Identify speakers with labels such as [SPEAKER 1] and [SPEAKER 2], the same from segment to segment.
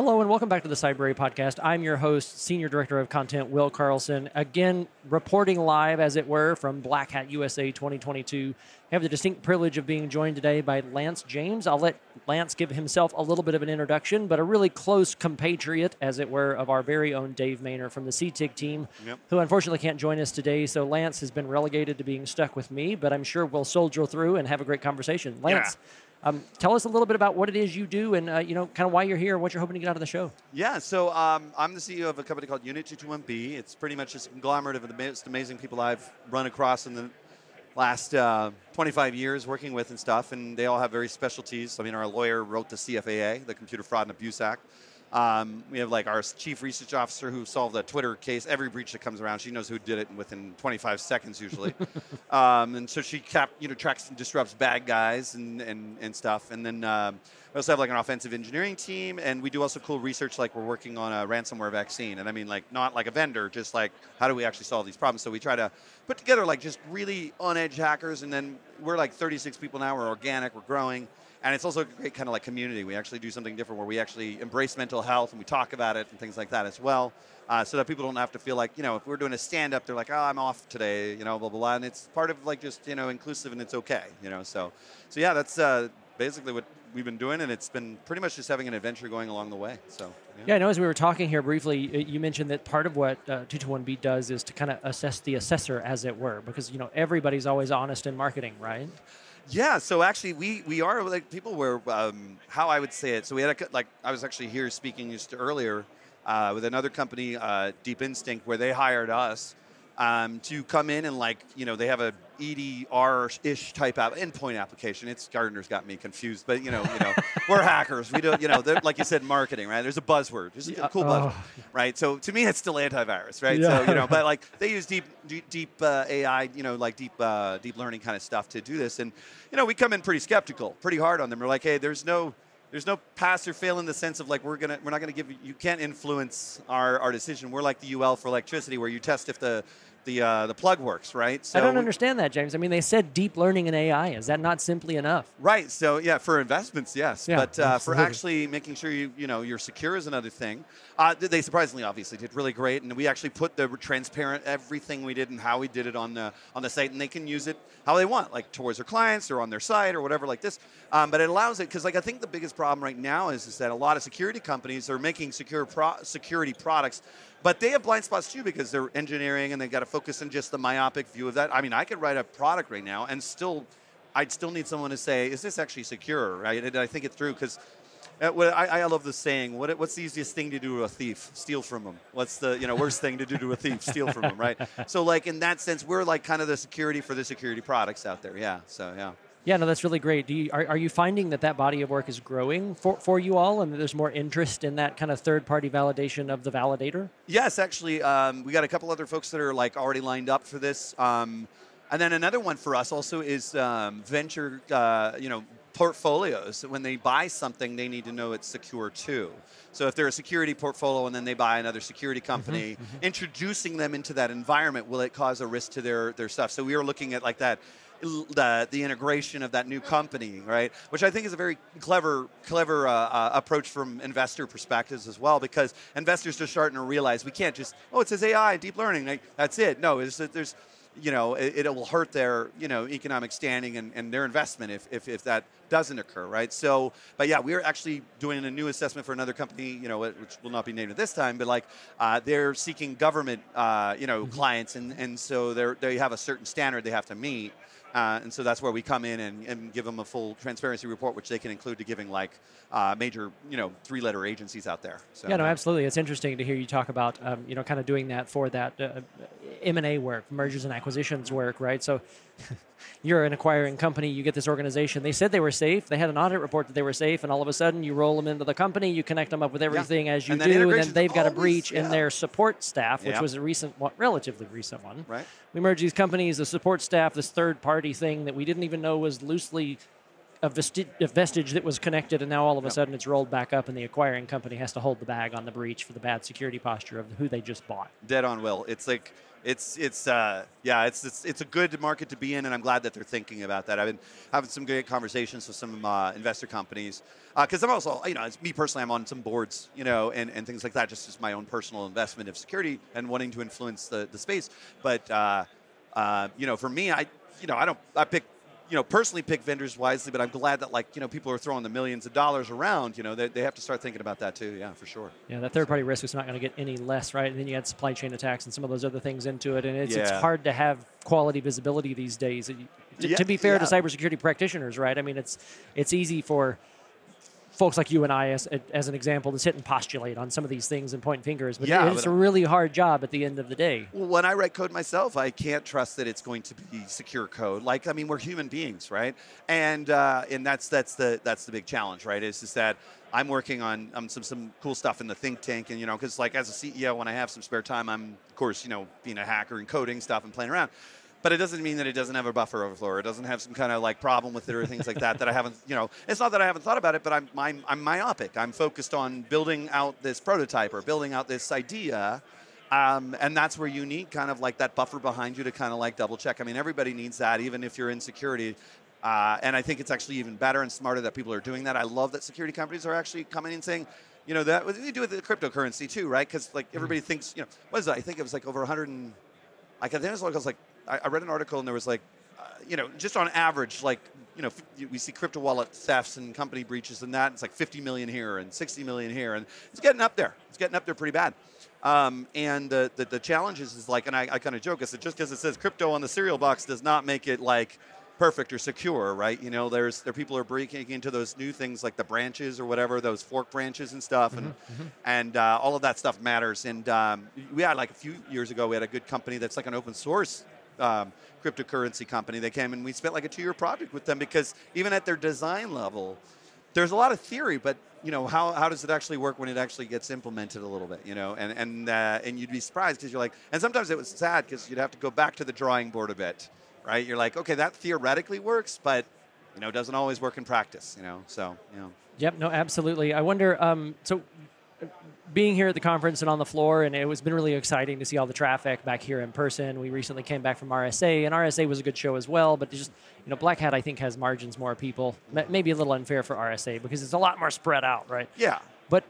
[SPEAKER 1] Hello and welcome back to the Cybrary podcast. I'm your host, Senior Director of Content, Will Carlson. Again, reporting live, as it were, from Black Hat USA 2022. I have the distinct privilege of being joined today by Lance James. I'll let Lance give himself a little bit of an introduction, but a really close compatriot, as it were, of our very own Dave Maynor from the CTIG team,
[SPEAKER 2] Yep.
[SPEAKER 1] who unfortunately can't join us today. So Lance has been relegated to being stuck with me, but I'm sure we'll soldier through and have a great conversation. Lance, um, tell us a little bit about what it is you do and uh, you know kind of why you're here, what you're hoping to get out of the show.
[SPEAKER 2] Yeah, so um, I'm the CEO of a company called Unit 221B. It's pretty much just a conglomerate of the most amazing people I've run across in the last uh, 25 years working with and stuff, and they all have very specialties. I mean, our lawyer wrote the CFAA, the Computer Fraud and Abuse Act. Um, we have like our chief research officer who solved a Twitter case. Every breach that comes around, she knows who did it within 25 seconds usually. um, and so she cap, you know, tracks and disrupts bad guys and, and, and stuff. And then um, we also have like an offensive engineering team, and we do also cool research. Like we're working on a ransomware vaccine, and I mean like not like a vendor, just like how do we actually solve these problems? So we try to put together like just really on edge hackers, and then we're like 36 people now. We're organic, we're growing. And it's also a great kind of like community. We actually do something different where we actually embrace mental health and we talk about it and things like that as well. Uh, so that people don't have to feel like, you know, if we're doing a stand up, they're like, oh, I'm off today, you know, blah, blah, blah. And it's part of like just, you know, inclusive and it's okay, you know. So, so yeah, that's uh, basically what we've been doing. And it's been pretty much just having an adventure going along the way. So,
[SPEAKER 1] Yeah, I know as we were talking here briefly, you mentioned that part of what uh, 221B does is to kind of assess the assessor, as it were, because, you know, everybody's always honest in marketing, right?
[SPEAKER 2] Yeah, so actually, we we are like people were um, how I would say it. So we had a, like I was actually here speaking just earlier uh, with another company, uh, Deep Instinct, where they hired us um, to come in and like you know they have a EDR-ish type app, endpoint application. It's Gartner's got me confused, but you know you know we're hackers. We do you know like you said marketing right. There's a buzzword. There's a
[SPEAKER 1] Yeah,
[SPEAKER 2] cool
[SPEAKER 1] oh.
[SPEAKER 2] buzzword right. So to me, it's still antivirus, right?
[SPEAKER 1] Yeah.
[SPEAKER 2] So you know, but like they use deep deep, deep uh, AI, you know, like deep uh, deep learning kind of stuff to do this, and you know, we come in pretty skeptical, pretty hard on them. We're like, hey, there's no there's no pass or fail in the sense of like we're gonna we're not gonna give you you can't influence our, our decision. We're like the UL for electricity, where you test if the the uh, the plug works, right? So
[SPEAKER 1] I don't understand that, James. I mean, they said deep learning and AI. Is that not simply enough?
[SPEAKER 2] Right. So yeah, for investments, yes.
[SPEAKER 1] Yeah,
[SPEAKER 2] but uh, for actually making sure you you know you're secure is another thing. Uh, they surprisingly, obviously, did really great, and we actually put the transparent everything we did and how we did it on the on the site, and they can use it how they want, like towards their clients or on their site or whatever like this. Um, but it allows it because like I think the biggest problem right now is is that a lot of security companies are making secure pro- security products. But they have blind spots too because they're engineering and they've got to focus on just the myopic view of that. I mean, I could write a product right now and still I'd still need someone to say, is this actually secure, right? And I think it through because uh, I, I love the saying, what, what's the easiest thing to do to a thief? Steal from them. What's the you know worst thing to do to a thief? Steal from them, right? So like in that sense, we're like kind of the security for the security products out there. Yeah. So yeah.
[SPEAKER 1] Yeah, no, that's really great. Do you, are, are you finding that that body of work is growing for, for you all and that there's more interest in that kind of third party validation of the validator?
[SPEAKER 2] Yes, actually, um, we got a couple other folks that are like already lined up for this. Um, and then another one for us also is um, venture, uh, you know, portfolios. When they buy something, they need to know it's secure too. So if they're a security portfolio and then they buy another security company, introducing them into that environment, will it cause a risk to their, their stuff? So we are looking at like that the, the integration of that new company, right? Which I think is a very clever, clever uh, uh, approach from investor perspectives as well, because investors are starting to realize we can't just, oh, it says AI, deep learning, like, that's it. No, it's that there's, you know, it, it will hurt their, you know, economic standing and, and their investment if, if, if that doesn't occur, right? So, but yeah, we're actually doing a new assessment for another company, you know, which will not be named at this time, but like uh, they're seeking government, uh, you know, clients, and, and so they they have a certain standard they have to meet. Uh, and so that's where we come in and, and give them a full transparency report, which they can include to giving like uh, major, you know, three-letter agencies out there. So,
[SPEAKER 1] Yeah, no, absolutely. It's interesting to hear you talk about, um, you know, kind of doing that for that uh, M&A work, mergers and acquisitions work, right? So you're an acquiring company, you get this organization. They said they were safe. They had an audit report that they were safe, and all of a sudden you roll them into the company, you connect them up with everything as you
[SPEAKER 2] And
[SPEAKER 1] do, and then they've got a breach in
[SPEAKER 2] yeah.
[SPEAKER 1] their support staff, which
[SPEAKER 2] Yep.
[SPEAKER 1] was a recent, one, relatively recent one.
[SPEAKER 2] Right.
[SPEAKER 1] We merged these companies, the support staff, this third party thing that we didn't even know was loosely a, vesti- a vestige that was connected, and now all of a
[SPEAKER 2] Yep.
[SPEAKER 1] sudden it's rolled back up, and the acquiring company has to hold the bag on the breach for the bad security posture of who they just bought.
[SPEAKER 2] dead on will. It's like it's it's uh, yeah, it's, it's it's a good market to be in, and I'm glad that they're thinking about that. I've been having some great conversations with some uh, investor companies because uh, I'm also you know, it's me personally, I'm on some boards, you know, and, and things like that, just as my own personal investment of security and wanting to influence the the space. But uh, uh, you know, for me, I you know, I don't I pick you know, personally pick vendors wisely, but I'm glad that like, you know, people are throwing the millions of dollars around, you know, they, they have to start thinking about that too. Yeah, for sure.
[SPEAKER 1] Yeah, that third party risk is not going to get any less, right? And then you add supply chain attacks and some of those other things into it. And it's, yeah. it's hard to have quality visibility these days. To, yeah, to be fair yeah. to cybersecurity practitioners, right? I mean, it's, it's easy for, folks like you and I, as, as an example, to sit and postulate on some of these things and point fingers. But yeah, it's but a really hard job at the end of the day.
[SPEAKER 2] Well, when I write code myself, I can't trust that it's going to be secure code. Like, I mean, we're human beings, right? And uh, and that's that's the that's the big challenge, right? Is is that I'm working on um, some some cool stuff in the think tank, and you know, because like as a CEO, when I have some spare time, I'm of course you know being a hacker and coding stuff and playing around but it doesn't mean that it doesn't have a buffer overflow or it doesn't have some kind of like problem with it or things like that that I haven't, you know, it's not that I haven't thought about it, but I'm, I'm, I'm myopic. I'm focused on building out this prototype or building out this idea. Um, and that's where you need kind of like that buffer behind you to kind of like double check. I mean, everybody needs that, even if you're in security. Uh, and I think it's actually even better and smarter that people are doing that. I love that security companies are actually coming and saying, you know, that we do with the cryptocurrency too, right? Because like everybody thinks, you know, what is that? I think it was like over 100 and I can think it was like I, I read an article and there was like, uh, you know, just on average, like, you know, we see crypto wallet thefts and company breaches and that. It's like 50 million here and 60 million here, and it's getting up there. It's getting up there pretty bad. Um, and the, the, the challenge is, is like, and I, I kind of joke, I said, just because it says crypto on the cereal box does not make it like perfect or secure, right? You know, there's there people are breaking into those new things like the branches or whatever, those fork branches and stuff, and mm-hmm. mm-hmm. and uh, all of that stuff matters. And um, we had like a few years ago, we had a good company that's like an open source um, cryptocurrency company. They came and we spent like a two-year project with them because even at their design level, there's a lot of theory, but you know how, how does it actually work when it actually gets implemented a little bit? You know, and and uh, and you'd be surprised because you're like, and sometimes it was sad because you'd have to go back to the drawing board a bit, right? You're like, okay, that theoretically works, but you know, doesn't always work in practice. You know, so you know.
[SPEAKER 1] Yep. No. Absolutely. I wonder. Um, so being here at the conference and on the floor, and it was been really exciting to see all the traffic back here in person. We recently came back from RSA, and RSA was a good show as well. But just you know, Black Hat I think has margins more people. Maybe a little unfair for RSA because it's a lot more spread out, right?
[SPEAKER 2] Yeah.
[SPEAKER 1] But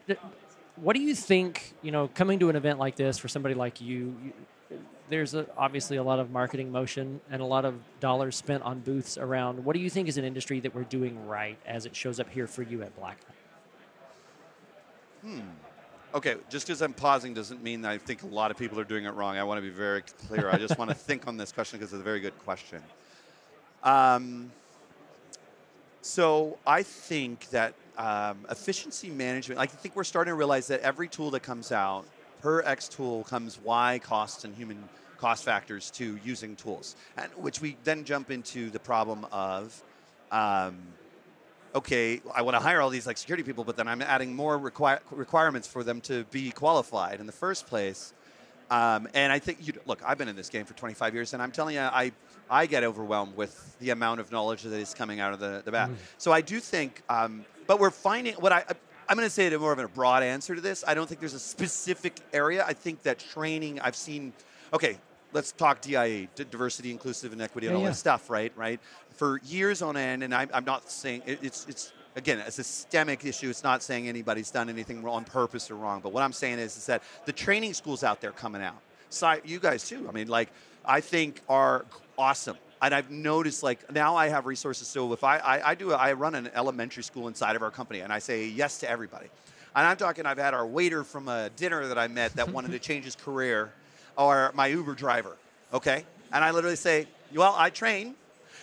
[SPEAKER 1] what do you think? You know, coming to an event like this for somebody like you, you there's a, obviously a lot of marketing motion and a lot of dollars spent on booths around. What do you think is an industry that we're doing right as it shows up here for you at Black Hat?
[SPEAKER 2] Hmm. Okay, just because I'm pausing doesn't mean I think a lot of people are doing it wrong. I want to be very clear. I just want to think on this question because it's a very good question. Um, so I think that um, efficiency management, I think we're starting to realize that every tool that comes out, per X tool comes Y costs and human cost factors to using tools, and which we then jump into the problem of um, okay, I want to hire all these like security people, but then I'm adding more requir- requirements for them to be qualified in the first place. Um, and I think, you, look, I've been in this game for 25 years, and I'm telling you, I, I get overwhelmed with the amount of knowledge that is coming out of the, the bat. Mm. So I do think, um, but we're finding what I, I'm going to say it more of a broad answer to this. I don't think there's a specific area. I think that training, I've seen, okay, let's talk DIA, diversity, inclusive, and equity, and yeah, all yeah. that stuff, right? Right. For years on end, and I, am not saying it, it's it's again a systemic issue. It's not saying anybody's done anything on purpose or wrong. But what I'm saying is, is that the training schools out there coming out, so you guys too. I mean, like I think are awesome. And I've noticed, like now I have resources. So if I, I, I do, a, I run an elementary school inside of our company, and I say yes to everybody. And I'm talking, I've had our waiter from a dinner that I met that wanted to change his career or my Uber driver, okay? And I literally say, well, I train,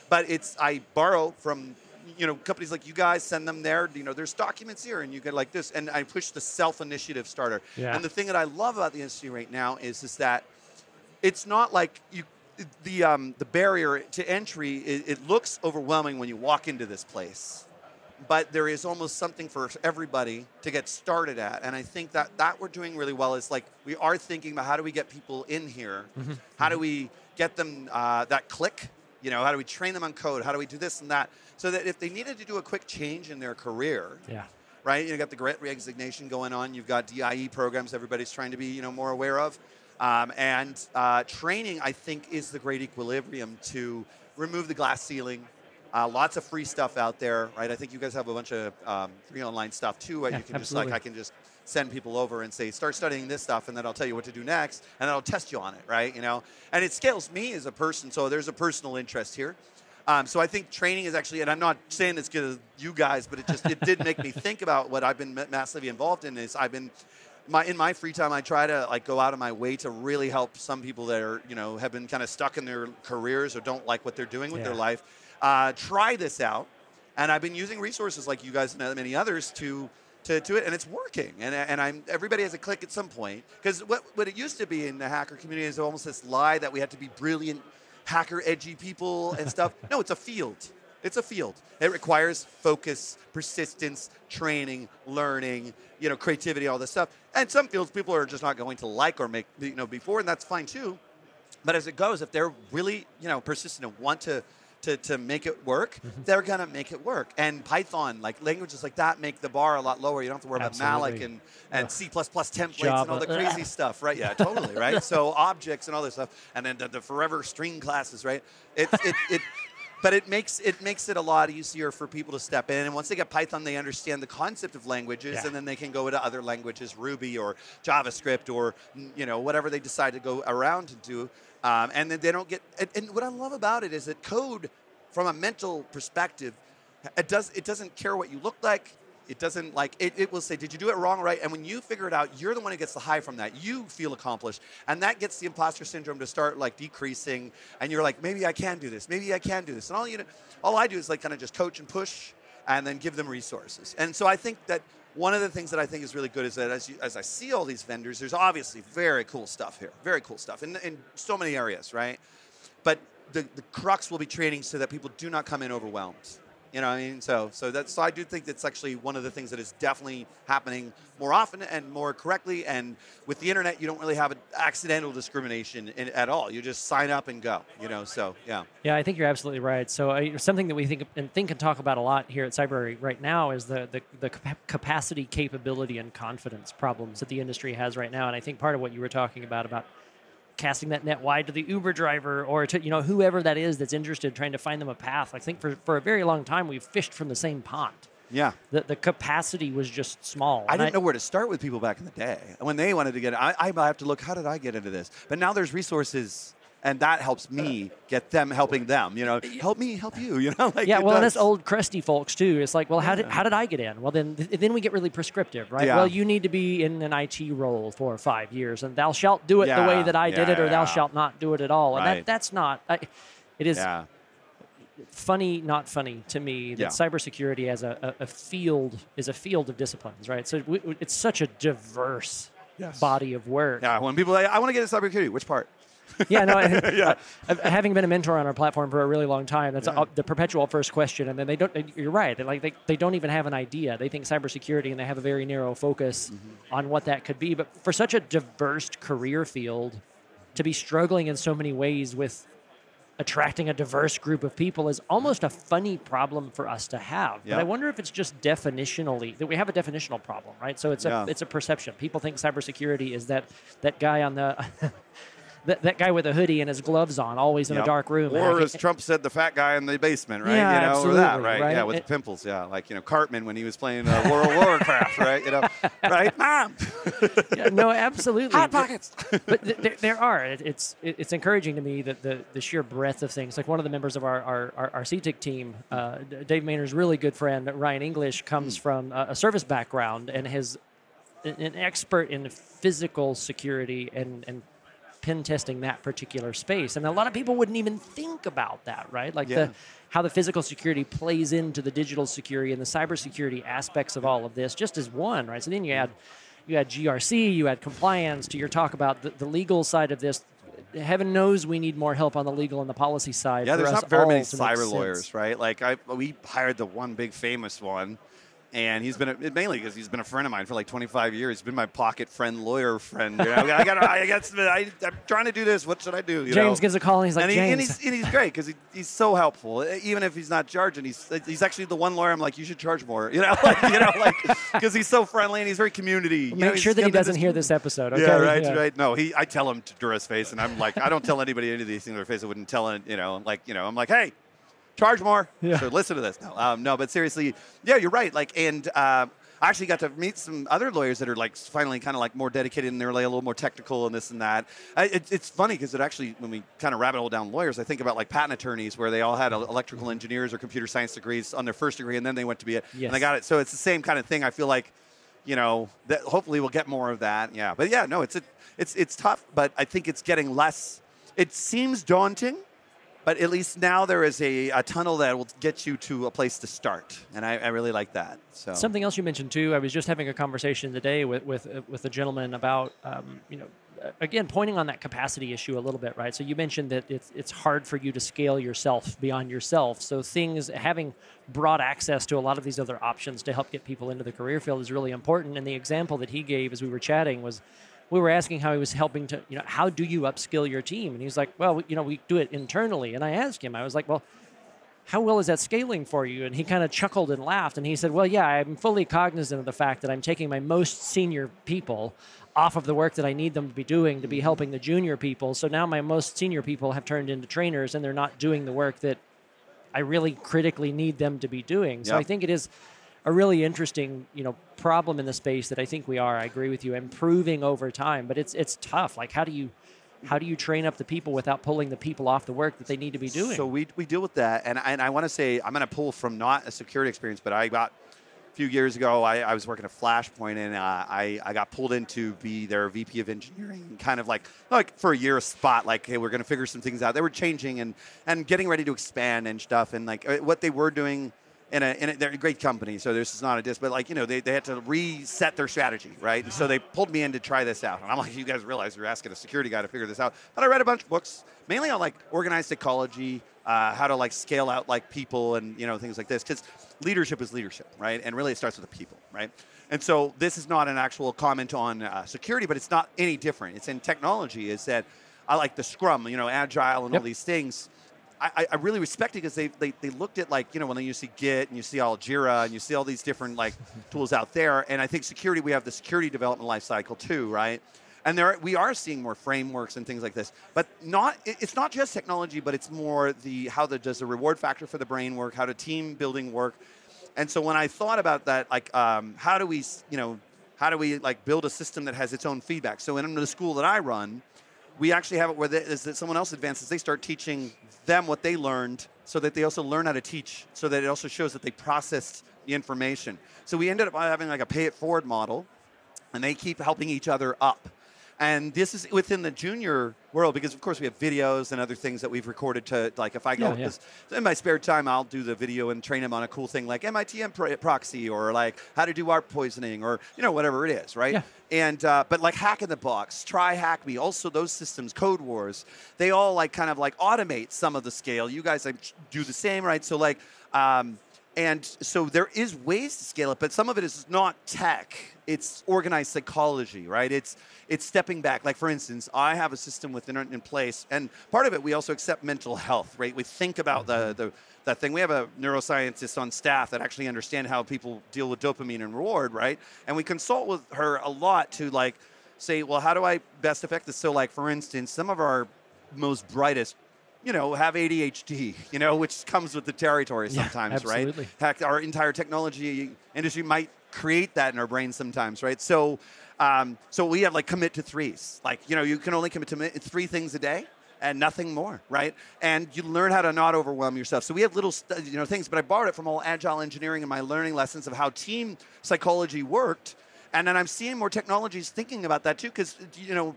[SPEAKER 2] but it's I borrow from you know companies like you guys send them there you know there's documents here and you get like this and i push the self-initiative starter yeah. and the thing that i love about the industry right now is is that it's not like you the um, the barrier to entry it, it looks overwhelming when you walk into this place but there is almost something for everybody to get started at. And I think that that we're doing really well is like we are thinking about how do we get people in here? Mm-hmm. How do mm-hmm. we get them uh, that click? You know, how do we train them on code? How do we do this and that? So that if they needed to do a quick change in their career,
[SPEAKER 1] yeah.
[SPEAKER 2] right? You've got the great resignation going on. You've got DIE programs everybody's trying to be, you know, more aware of. Um, and uh, training, I think, is the great equilibrium to remove the glass ceiling. Uh, lots of free stuff out there, right? I think you guys have a bunch of um, free online stuff too. Where
[SPEAKER 1] Yeah,
[SPEAKER 2] you can
[SPEAKER 1] absolutely.
[SPEAKER 2] just like I can just send people over and say, start studying this stuff, and then I'll tell you what to do next, and then I'll test you on it, right? You know, and it scales me as a person, so there's a personal interest here. Um, so I think training is actually, and I'm not saying it's good as you guys, but it just it did make me think about what I've been massively involved in. Is I've been my in my free time I try to like go out of my way to really help some people that are you know have been kind of stuck in their careers or don't like what they're doing with their life. Uh, try this out, and I've been using resources like you guys and many others to. To, to it and it's working and, and I'm everybody has a click at some point because what, what it used to be in the hacker community is almost this lie that we had to be brilliant hacker edgy people and stuff no it's a field it's a field. It requires focus, persistence, training, learning, you know, creativity, all this stuff. And some fields people are just not going to like or make, you know, before, and that's fine too. But as it goes, if they're really, you know, persistent and want to to, to make it work, mm-hmm. they're gonna make it work. And Python, like languages like that, make the bar a lot lower. You don't have to worry about Malloc
[SPEAKER 1] Absolutely.
[SPEAKER 2] and, and C templates and all the crazy stuff, right? Yeah, totally, right? so objects and all this stuff, and then the, the forever string classes, right? It, it, it, but it makes it makes it a lot easier for people to step in. And once they get Python, they understand the concept of languages,
[SPEAKER 1] Yeah.
[SPEAKER 2] and then they can go into other languages, Ruby or JavaScript or you know whatever they decide to go around to do. Um, and then they don't get. And, and what I love about it is that code, from a mental perspective, it does it doesn't care what you look like. It doesn't like it, it will say, Did you do it wrong or right? And when you figure it out, you're the one who gets the high from that. You feel accomplished. And that gets the imposter syndrome to start like decreasing. And you're like, maybe I can do this, maybe I can do this. And all you know, all I do is like kind of just coach and push and then give them resources. And so I think that one of the things that I think is really good is that as, you, as I see all these vendors, there's obviously very cool stuff here, very cool stuff in, in so many areas, right? But the, the crux will be training so that people do not come in overwhelmed. You know I mean? So, so that's so I do think that's actually one of the things that is definitely happening more often and more correctly. And with the internet, you don't really have an accidental discrimination in, at all. You just sign up and go. You know, so yeah.
[SPEAKER 1] Yeah, I think you're absolutely right. So uh, something that we think and think and talk about a lot here at Cybrary right now is the, the the capa- capacity, capability, and confidence problems that the industry has right now. And I think part of what you were talking about about casting that net wide to the Uber driver or to you know whoever that is that's interested, trying to find them a path. I think for for a very long time we've fished from the same pond.
[SPEAKER 2] Yeah.
[SPEAKER 1] The the capacity was just small.
[SPEAKER 2] I didn't know where to start with people back in the day. When they wanted to get I, I have to look, how did I get into this? But now there's resources, and that helps me get them helping them. You know, help me, help you. You know, like
[SPEAKER 1] Yeah, well, and that's old crusty folks too. It's like, well, how did how did I get in? Well, then th- then we get really prescriptive, right?
[SPEAKER 2] Yeah.
[SPEAKER 1] Well, you need to be in an IT role for five years, and thou shalt do it the way that I did it, or thou shalt not do it at all. And
[SPEAKER 2] Right.
[SPEAKER 1] that that's not. I, it is
[SPEAKER 2] Yeah.
[SPEAKER 1] funny, not funny to me that
[SPEAKER 2] Yeah.
[SPEAKER 1] cybersecurity as a, a, a field is a field of disciplines, right? So we, it's such a diverse
[SPEAKER 2] Yes.
[SPEAKER 1] body of work.
[SPEAKER 2] Yeah, when people, like, I want to get into cybersecurity, which part?
[SPEAKER 1] Yeah, no. I,
[SPEAKER 2] Yeah.
[SPEAKER 1] Having been a mentor on our platform for a really long time, that's
[SPEAKER 2] Yeah.
[SPEAKER 1] uh, the perpetual first question. And then they don't. You're right. They like they, they don't even have an idea. They think cybersecurity, and they have a very narrow focus
[SPEAKER 2] Mm-hmm.
[SPEAKER 1] on what that could be. But for such a diverse career field, to be struggling in so many ways with attracting a diverse group of people is almost a funny problem for us to have. But
[SPEAKER 2] Yeah.
[SPEAKER 1] I wonder if it's just definitionally that we have a definitional problem, right? So it's a
[SPEAKER 2] Yeah.
[SPEAKER 1] it's a perception. People think cybersecurity is that that guy on the that, that guy with a hoodie and his gloves on, always in
[SPEAKER 2] Yep.
[SPEAKER 1] a dark room.
[SPEAKER 2] Or as Trump said, the fat guy in the basement, right?
[SPEAKER 1] Yeah,
[SPEAKER 2] you know, or that,
[SPEAKER 1] absolutely,
[SPEAKER 2] right?
[SPEAKER 1] right?
[SPEAKER 2] Yeah, with
[SPEAKER 1] It-
[SPEAKER 2] the pimples, yeah. Like, you know, Cartman when he was playing uh, World of Warcraft, right? You know, right? Mom!
[SPEAKER 1] Yeah, no, absolutely.
[SPEAKER 2] Hot
[SPEAKER 1] But-
[SPEAKER 2] pockets!
[SPEAKER 1] but th- there, there are. It, it's it, it's encouraging to me that the, the sheer breadth of things. Like one of the members of our our, our, our CTIC team, uh, Dave Maynor's really good friend Ryan English, comes from a, a service background and has an expert in physical security and and pen testing that particular space. And a lot of people wouldn't even think about that, right? Like
[SPEAKER 2] Yeah.
[SPEAKER 1] the how the physical security plays into the digital security and the cybersecurity aspects of all of this, just as one, right? So then you add you had GRC, you had compliance. To your talk about the, the legal side of this, heaven knows we need more help on the legal and the policy side.
[SPEAKER 2] Yeah, there's not very many cyber lawyers, right? Like, I we hired the one big famous one, and he's been a, mainly because he's been a friend of mine for like 25 years. He's been my pocket friend, lawyer friend. You know, I got, I got, I, am trying to do this. What should I do? You
[SPEAKER 1] James
[SPEAKER 2] know?
[SPEAKER 1] gives a call and he's like,
[SPEAKER 2] and, he,
[SPEAKER 1] James.
[SPEAKER 2] and he's, and he's great because he, he's so helpful. Even if he's not charging, he's he's actually the one lawyer I'm like, you should charge more. You know, like, you know, like because he's so friendly and he's very community.
[SPEAKER 1] Make
[SPEAKER 2] you know,
[SPEAKER 1] sure that he doesn't hear this episode. Okay?
[SPEAKER 2] Yeah, right, yeah. right. No, he. I tell him to his face, and I'm like, I don't tell anybody any of these things to their face. I wouldn't tell it. You know, like you know, I'm like, hey, charge more.
[SPEAKER 1] Yeah.
[SPEAKER 2] So listen to this. No, um, no, but seriously, yeah, you're right. Like, and uh, I actually got to meet some other lawyers that are like finally kind of like more dedicated and they're like a little more technical and this and that. I, it, it's funny because it actually, when we kind of rabbit hole down lawyers, I think about like patent attorneys where they all had electrical engineers or computer science degrees on their first degree and then they went to be it
[SPEAKER 1] yes.
[SPEAKER 2] and they got it. So it's the same kind of thing. I feel like, you know, that hopefully we'll get more of that. Yeah, but yeah, no, it's a, it's it's tough, but I think it's getting less. It seems daunting but at least now there is a, a, tunnel that will get you to a place to start, and I, I, really like that. So
[SPEAKER 1] something else you mentioned too. I was just having a conversation today with with uh, with a gentleman about um, you know again pointing on that capacity issue a little bit, right? So you mentioned that it's it's hard for you to scale yourself beyond yourself. So things having broad access to a lot of these other options to help get people into the career field is really important. And the example that he gave as we were chatting was we were asking how he was helping to, you know, how do you upskill your team? And he's like, well, you know, we do it internally. And I asked him, I was like, well, how well is that scaling for you? And he kind of chuckled and laughed. And he said, well, yeah, I'm fully cognizant of the fact that I'm taking my most senior people off of the work that I need them to be doing to be helping the junior people. So now my most senior people have turned into trainers and they're not doing the work that I really critically need them to be doing. So
[SPEAKER 2] yep.
[SPEAKER 1] I think it is a really interesting, you know, problem in the space that I think we are. I agree with you, improving over time, but it's it's tough. Like, how do you how do you train up the people without pulling the people off the work that they need to be doing?
[SPEAKER 2] So we, we deal with that, and and I want to say I'm going to pull from not a security experience, but I got a few years ago I, I was working at Flashpoint, and uh, I I got pulled in to be their VP of engineering, kind of like like for a year spot, like hey we're going to figure some things out. They were changing and and getting ready to expand and stuff, and like uh, what they were doing in a, in a, they're a great company, so this is not a diss, but like, you know, they, they had to reset their strategy, right? And so they pulled me in to try this out. And I'm like, you guys realize you're asking a security guy to figure this out. But I read a bunch of books, mainly on like organized ecology, uh, how to like scale out like people and, you know, things like this. Because leadership is leadership, right? And really it starts with the people, right? And so this is not an actual comment on uh, security, but it's not any different. It's in technology, is that I like the scrum, you know, agile and
[SPEAKER 1] yep.
[SPEAKER 2] all these things I, I, really respect it because they, they, they looked at like you know when you see Git and you see all Jira and you see all these different like tools out there and I think security we have the security development lifecycle too right? And there we are seeing more frameworks and things like this but not it's not just technology but it's more the how the, does the reward factor for the brain work how do team building work? And so when I thought about that like um, how do we you know how do we like build a system that has its own feedback? So in the school that I run we actually have it where is that someone else advances, they start teaching them what they learned so that they also learn how to teach, so that it also shows that they processed the information. So we ended up having like a pay it forward model, and they keep helping each other up. And this is within the junior world because, of course, we have videos and other things that we've recorded to, like, if I go,
[SPEAKER 1] yeah,
[SPEAKER 2] yeah. in my spare time, I'll do the video and train them on a cool thing like MITM proxy or like how to do ARP poisoning or, you know, whatever it is, right?
[SPEAKER 1] Yeah.
[SPEAKER 2] And, uh, but like Hack in the Box, Try Hack Me, also those systems, Code Wars, they all like kind of like automate some of the scale. You guys like, do the same, right? So, like, um, and so there is ways to scale it, but some of it is not tech. It's organized psychology, right? It's it's stepping back. Like for instance, I have a system within in place, and part of it we also accept mental health, right? We think about the mm-hmm. the that thing. We have a neuroscientist on staff that actually understand how people deal with dopamine and reward, right? And we consult with her a lot to like say, well, how do I best affect this? So like for instance, some of our most brightest you know, have ADHD, you know, which comes with the territory sometimes,
[SPEAKER 1] yeah,
[SPEAKER 2] right? Heck, our entire technology industry might create that in our brains sometimes, right? So, um, so we have like commit to threes. Like, you know, you can only commit to three things a day and nothing more, right? And you learn how to not overwhelm yourself. So we have little, you know, things. But I borrowed it from all agile engineering and my learning lessons of how team psychology worked. And then I'm seeing more technologies thinking about that too, because you know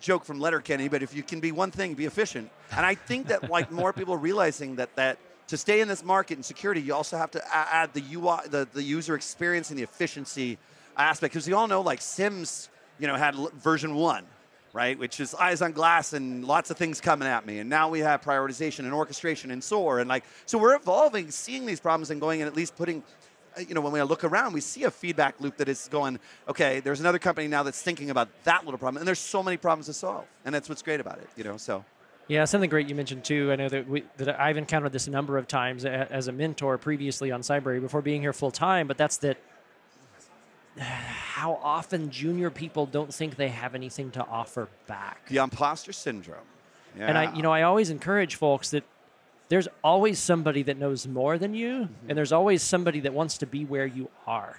[SPEAKER 2] joke from Letterkenny, but if you can be one thing, be efficient. And I think that like more people realizing that that to stay in this market in security, you also have to add the UI, the, the user experience and the efficiency aspect. Because we all know like SIEMs, you know, had version one, right? Which is eyes on glass and lots of things coming at me. And now we have prioritization and orchestration and SOAR. And like, so we're evolving, seeing these problems and going and at least putting Uh, you know, when we look around, we see a feedback loop that is going, okay, there's another company now that's thinking about that little problem, and there's so many problems to solve, and that's what's great about it, you know. So.
[SPEAKER 1] Yeah, something great you mentioned too. I know that we, that I've encountered this a number of times as a mentor previously on Cybrary before being here full time. But that's that how often junior people don't think they have anything to offer back.
[SPEAKER 2] The imposter syndrome. Yeah.
[SPEAKER 1] And I, you know, I always encourage folks that there's always somebody that knows more than you, mm-hmm. and there's always somebody that wants to be where you are.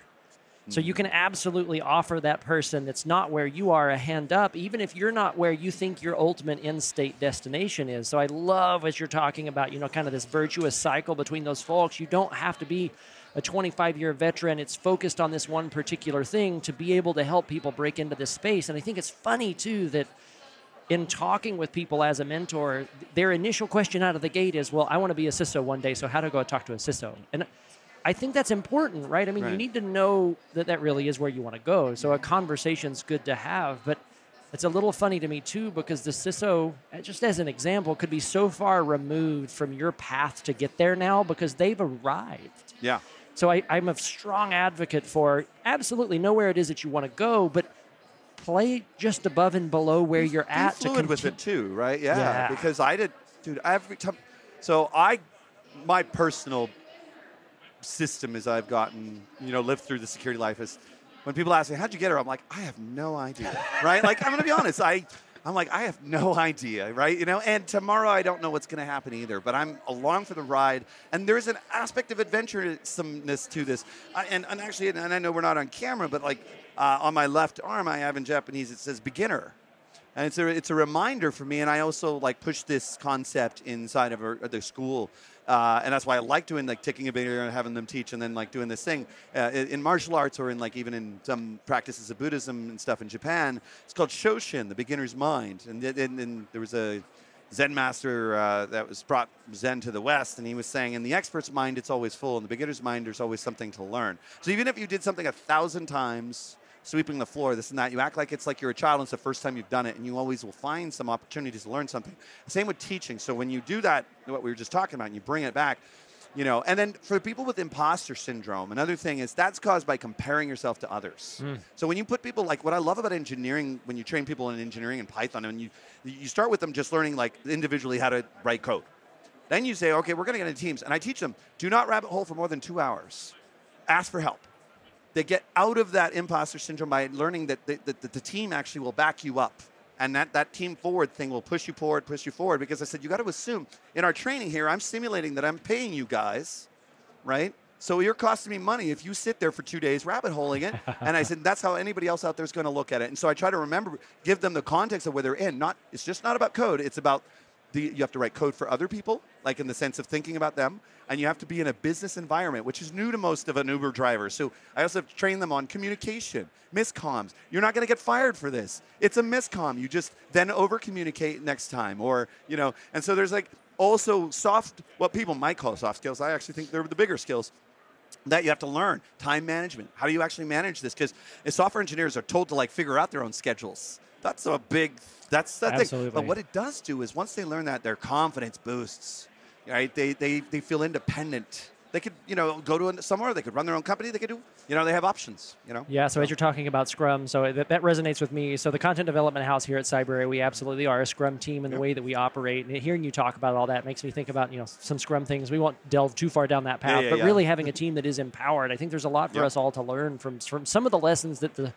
[SPEAKER 1] So you can absolutely offer that person that's not where you are a hand up, even if you're not where you think your ultimate end state destination is. So I love as you're talking about, you know, kind of this virtuous cycle between those folks. You don't have to be a 25 year veteran. It's focused on this one particular thing to be able to help people break into this space. And I think it's funny too that in talking with people as a mentor, their initial question out of the gate is, well, I want to be a CISO one day, so how do I go talk to a CISO? And I think that's important, right? I mean, right. you need to know that that really is where you want to go. So a conversation's good to have, but it's a little funny to me too because the CISO, uh, just as an example, could be so far removed from your path to get there now because they've arrived.
[SPEAKER 2] Yeah.
[SPEAKER 1] So I, am a strong advocate for absolutely know where it is that you want to go, but play just above and below where you're at.
[SPEAKER 2] Be fluid with it too, right? Yeah, yeah. Because I did, dude. Every time, so I, my personal system as I've gotten, you know, lived through the security life is when people ask me, how'd you get her? I'm like, I have no idea, right? Like, I'm going to be honest. I, I'm like, I have no idea, right? You know, and tomorrow I don't know what's going to happen either, but I'm along for the ride. And there's an aspect of adventuresomeness to this. I, and, and actually, and I know we're not on camera, but like uh, on my left arm, I have in Japanese, it says beginner and it's a it's a reminder for me. And I also like push this concept inside of our, the school, uh, and that's why I like doing like taking a beginner and having them teach, and then like doing this thing uh, in martial arts or in like even in some practices of Buddhism and stuff in Japan. It's called Shoshin, the beginner's mind, and, and there was a Zen master uh, that was brought Zen to the West, and he was saying, in the expert's mind, it's always full. In the beginner's mind, there's always something to learn. So even if you did something a thousand times sweeping the floor, this and that. You act like it's like you're a child and it's the first time you've done it, and you always will find some opportunities to learn something. Same with teaching. So when you do that, what we were just talking about, and you bring it back, you know, and then for people with imposter syndrome, another thing is that's caused by comparing yourself to others. Mm. So when you put people like what I love about engineering, when you train people in engineering and Python, and you you start with them just learning like individually how to write code. Then you say, okay, we're going to get into teams, and I teach them: do not rabbit hole for more than two hours. Ask for help they get out of that imposter syndrome by learning that the, that the team actually will back you up and that, that team forward thing will push you forward, push you forward. Because I said, you got to assume in our training here, I'm simulating that I'm paying you guys, right? So you're costing me money if you sit there for two days rabbit holing it. and I said, that's how anybody else out there is going to look at it. And so I try to remember, give them the context of where they're in. Not, it's just not about code. It's about the, you have to write code for other people, like in the sense of thinking about them, and you have to be in a business environment, which is new to most of an Uber driver. So I also have to train them on communication, miscoms. You're not going to get fired for this. It's a miscom. You just then over communicate next time, or you know. And so there's like also soft, what people might call soft skills. I actually think they're the bigger skills that you have to learn time management how do you actually manage this because software engineers are told to like figure out their own schedules that's a big that's the
[SPEAKER 1] Absolutely.
[SPEAKER 2] thing. But what it does do is once they learn that, their confidence boosts. Right? They, they, they feel independent. They could, you know, go to somewhere. They could run their own company. They could do, you know, they have options. You know.
[SPEAKER 1] Yeah. So, so. as you're talking about Scrum, so that, that resonates with me. So the content development house here at Cybrary, we absolutely are a Scrum team in the way that we operate. And hearing you talk about all that makes me think about, you know, some Scrum things. We won't delve too far down that path, yeah, yeah, but yeah. really having a team that is empowered. I think there's a lot for us all to learn from from some of the lessons that the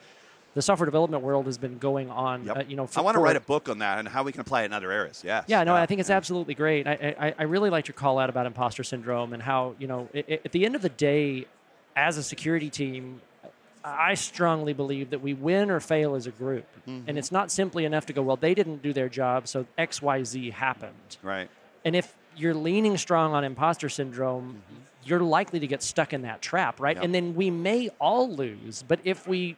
[SPEAKER 1] the software development world has been going on. Yep. Uh, you know,
[SPEAKER 2] for, I want to write a book on that and how we can apply it in other areas. Yeah.
[SPEAKER 1] Yeah. No, I think it's yeah. absolutely great. I, I, I really liked your call out about imposter syndrome and how you know it, it, at the end of the day, as a security team, I strongly believe that we win or fail as a group, mm-hmm. and it's not simply enough to go, well, they didn't do their job, so X, Y, Z happened.
[SPEAKER 2] Right.
[SPEAKER 1] And if you're leaning strong on imposter syndrome, mm-hmm. you're likely to get stuck in that trap, right? Yep. And then we may all lose, but if we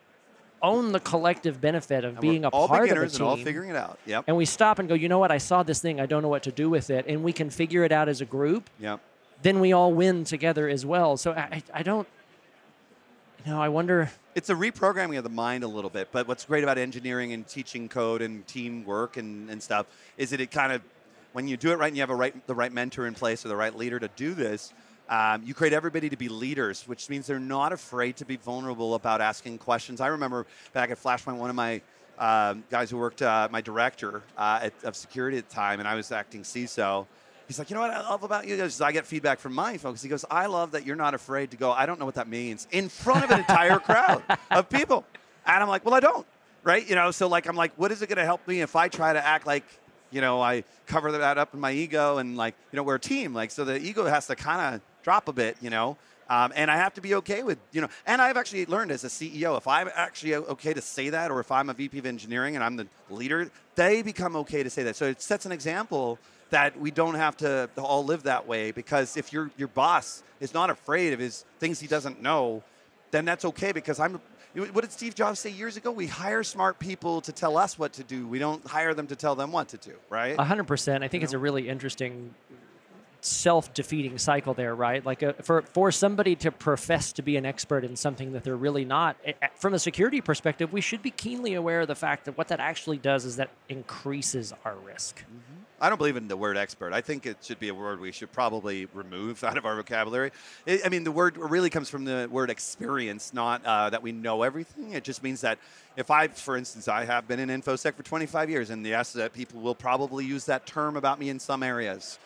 [SPEAKER 1] own the collective benefit of
[SPEAKER 2] and
[SPEAKER 1] being a
[SPEAKER 2] all
[SPEAKER 1] part
[SPEAKER 2] of
[SPEAKER 1] the team.
[SPEAKER 2] And all figuring it out. Yep.
[SPEAKER 1] And we stop and go, you know what? I saw this thing. I don't know what to do with it, and we can figure it out as a group.
[SPEAKER 2] Yep.
[SPEAKER 1] Then we all win together as well. So I, I don't. You know, I wonder.
[SPEAKER 2] It's a reprogramming of the mind a little bit. But what's great about engineering and teaching code and teamwork and, and stuff is that it kind of, when you do it right and you have a right, the right mentor in place or the right leader to do this, Um, you create everybody to be leaders, which means they're not afraid to be vulnerable about asking questions. I remember back at Flashpoint, one of my um, guys who worked, uh, my director uh, at, of security at the time, and I was acting CISO. He's like, you know what I love about you guys? I get feedback from my folks. He goes, I love that you're not afraid to go, I don't know what that means, in front of an entire crowd of people. And I'm like, well, I don't, right? You know, so like, I'm like, what is it going to help me if I try to act like, you know, I cover that up in my ego and like, you know, we're a team. Like, so the ego has to kind of drop a bit, you know. Um, and I have to be okay with, you know, and I've actually learned as a CEO, if I'm actually okay to say that, or if I'm a VP of engineering and I'm the leader, they become okay to say that. So it sets an example that we don't have to all live that way because if your your boss is not afraid of his things he doesn't know, then that's okay because I'm what did Steve Jobs say years ago? We hire smart people to tell us what to do. We don't hire them to tell them what to do, right?
[SPEAKER 1] 100%. I think you it's a really interesting self-defeating cycle there, right? Like a, uh, for for somebody to profess to be an expert in something that they're really not, from a security perspective, we should be keenly aware of the fact that what that actually does is that increases our risk. Mm-hmm.
[SPEAKER 2] I don't believe in the word expert. I think it should be a word we should probably remove out of our vocabulary. It, I mean, the word really comes from the word experience, not uh, that we know everything. It just means that if I, for instance, I have been in InfoSec for 25 years, and yes, that people will probably use that term about me in some areas.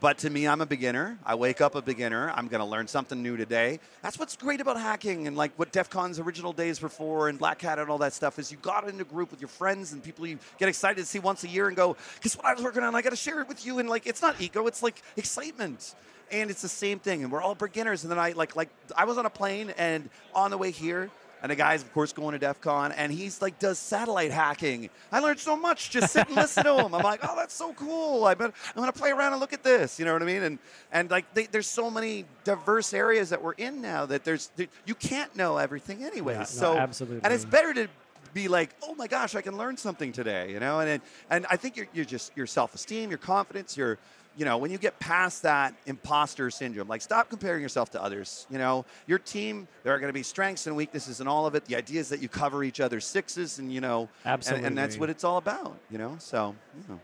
[SPEAKER 2] But to me, I'm a beginner. I wake up a beginner. I'm going to learn something new today. That's what's great about hacking and like what DEF CON's original days were for and Black Hat and all that stuff is you got in a group with your friends and people you get excited to see once a year and go, guess what I was working on? I got to share it with you. And like, it's not ego, it's like excitement. And it's the same thing. And we're all beginners. And then I like, like I was on a plane and on the way here, and the guy's of course going to DEF CON, and he's like does satellite hacking. I learned so much just sit and listen to him. I'm like, oh, that's so cool. I bet I'm gonna play around and look at this. You know what I mean? And and like they, there's so many diverse areas that we're in now that there's you can't know everything anyway.
[SPEAKER 1] Yeah,
[SPEAKER 2] so
[SPEAKER 1] no, absolutely,
[SPEAKER 2] and it's better to be like, oh my gosh, I can learn something today, you know? And and I think you're, you're just your self-esteem, your confidence, your you know, when you get past that imposter syndrome, like stop comparing yourself to others. You know, your team, there are going to be strengths and weaknesses and all of it. The idea is that you cover each other's sixes and, you know,
[SPEAKER 1] Absolutely.
[SPEAKER 2] And, and that's what it's all about, you know? So, you know.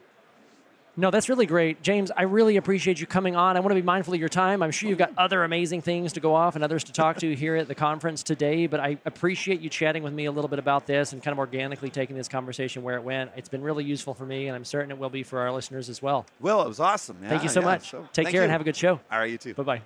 [SPEAKER 1] No, that's really great. James, I really appreciate you coming on. I want to be mindful of your time. I'm sure you've got other amazing things to go off and others to talk to here at the conference today, but I appreciate you chatting with me a little bit about this and kind of organically taking this conversation where it went. It's been really useful for me, and I'm certain it will be for our listeners as well.
[SPEAKER 2] Well, it was awesome.
[SPEAKER 1] Yeah, Thank you so
[SPEAKER 2] yeah,
[SPEAKER 1] much.
[SPEAKER 2] So,
[SPEAKER 1] Take care
[SPEAKER 2] you.
[SPEAKER 1] and have a good show.
[SPEAKER 2] All right, you too.
[SPEAKER 1] Bye bye.